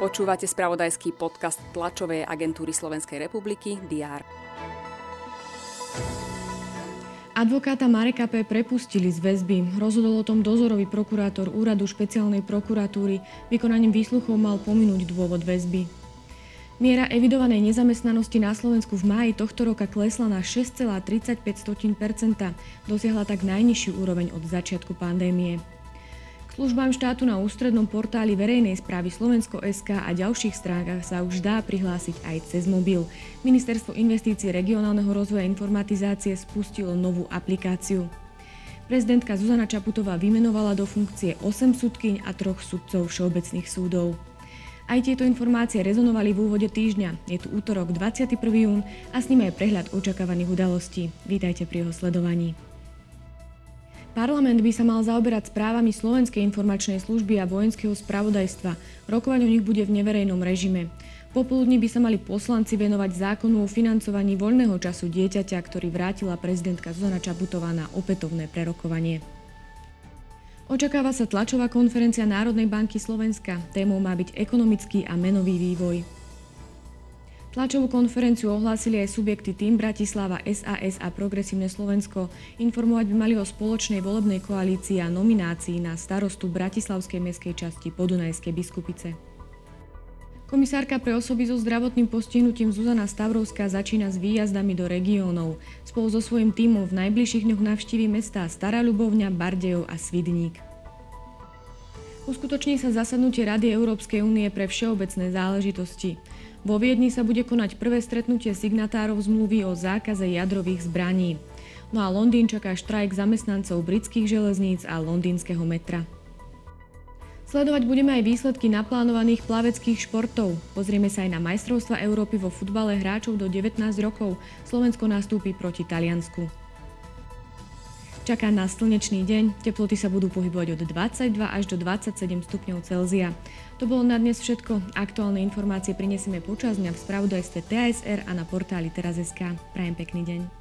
Počúvate spravodajský podcast tlačovej agentúry Slovenskej republiky DR. Advokáta Mareka P. prepustili z väzby. Rozhodol o tom dozorový prokurátor úradu špeciálnej prokuratúry. Vykonaním výsluchov mal pominúť dôvod väzby. Miera evidovanej nezamestnanosti na Slovensku v máji tohto roka klesla na 6,35% Dosiahla tak najnižšiu úroveň od začiatku pandémie. Službám štátu na ústrednom portáli verejnej správy Slovensko.sk a ďalších stránkach sa už dá prihlásiť aj cez mobil. Ministerstvo investícií regionálneho rozvoja informatizácie spustilo novú aplikáciu. Prezidentka Zuzana Čaputová vymenovala do funkcie 8 sudkyň a troch sudcov všeobecných súdov. Aj tieto informácie rezonovali v úvode týždňa. Je tu útorok 21. jún a s ním aj prehľad očakávaných udalostí. Vítajte pri jeho sledovaní. Parlament by sa mal zaoberať správami Slovenskej informačnej služby a vojenského spravodajstva. Rokovať o nich bude v neverejnom režime. Popoludní by sa mali poslanci venovať zákonu o financovaní voľného času dieťaťa, ktorý vrátila prezidentka Zuzana Čaputová na opätovné prerokovanie. Očakáva sa tlačová konferencia Národnej banky Slovenska. Témou má byť ekonomický a menový vývoj. Tlačovú konferenciu ohlásili aj subjekty Tým Bratislava, SAS a Progresívne Slovensko. Informovať by mali o spoločnej volebnej koalícii a nominácii na starostu Bratislavskej mestskej časti Podunajskej biskupice. Komisárka pre osoby so zdravotným postihnutím Zuzana Stavrovská začína s výjazdami do regiónov. Spolu so svojím tímom v najbližších dňoch navštíví mestá Stará Ľubovňa, Bardejov a Svidník. Uskutoční sa zasadnutie Rady Európskej únie pre všeobecné záležitosti. Vo Viedni sa bude konať prvé stretnutie signatárov zmluvy o zákaze jadrových zbraní. No a Londýn čaká štrajk zamestnancov britských železníc a londýnskeho metra. Sledovať budeme aj výsledky naplánovaných plaveckých športov. Pozrieme sa aj na majstrovstva Európy vo futbale hráčov do 19 rokov. Slovensko nastúpi proti Taliansku. Čaká nás slnečný deň, teploty sa budú pohybovať od 22 až do 27 stupňov Celzia. To bolo na dnes všetko. Aktuálne informácie prinesieme počas dňa v spravodajstve TASR a na portáli teraz.sk. Prajem pekný deň.